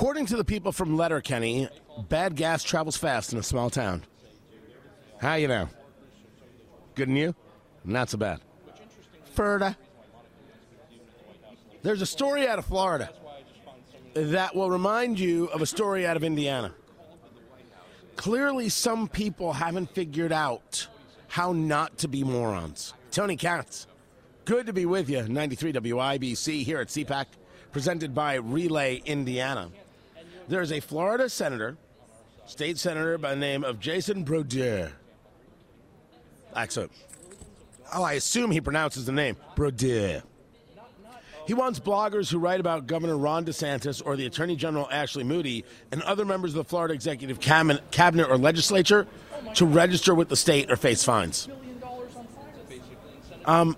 According to the people from Letterkenny, bad gas travels fast in a small town. How you know? Good and you? Not so bad. Ferda. There's a story out of Florida that will remind you of a story out of Indiana. Clearly, some people haven't figured out how not to be morons. Tony Katz, good to be with you. 93 WIBC here at CPAC, presented by Relay Indiana. There's a Florida senator, state senator by the name of Jason Brodeur. Excellent. Oh, I assume he pronounces the name Brodeur. He wants bloggers who write about Governor Ron DeSantis or the Attorney General Ashley Moody and other members of the Florida Executive Cabinet or Legislature to register with the state or face fines. Um,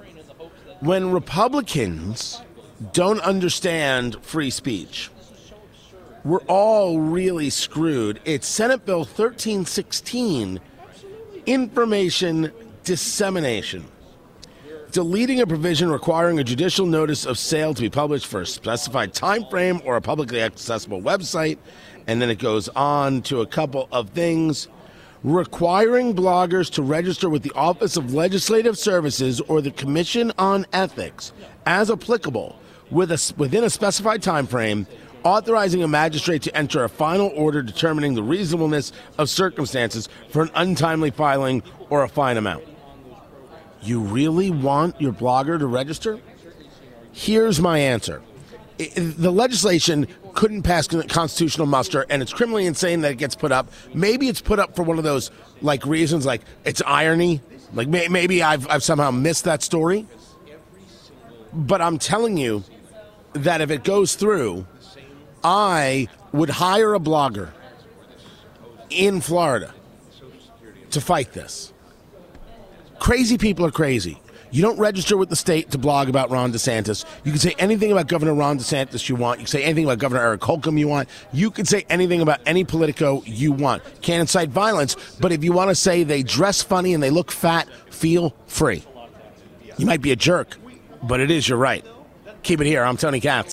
when Republicans don't understand free speech, we're all really screwed. It's Senate Bill 1316, information dissemination deleting a provision requiring a judicial notice of sale to be published for a specified time frame or a publicly accessible website and then it goes on to a couple of things requiring bloggers to register with the Office of Legislative Services or the Commission on Ethics as applicable with a, within a specified time frame authorizing a magistrate to enter a final order determining the reasonableness of circumstances for an untimely filing or a fine amount you really want your blogger to register? Here's my answer. The legislation couldn't pass constitutional muster, and it's criminally insane that it gets put up. Maybe it's put up for one of those like reasons, like it's irony. Like maybe I've, I've somehow missed that story. But I'm telling you that if it goes through, I would hire a blogger in Florida to fight this. Crazy people are crazy. You don't register with the state to blog about Ron DeSantis. You can say anything about Governor Ron DeSantis you want. You can say anything about Governor Eric Holcomb you want. You can say anything about any Politico you want. Can't incite violence, but if you want to say they dress funny and they look fat, feel free. You might be a jerk, but it is your right. Keep it here. I'm Tony Katz.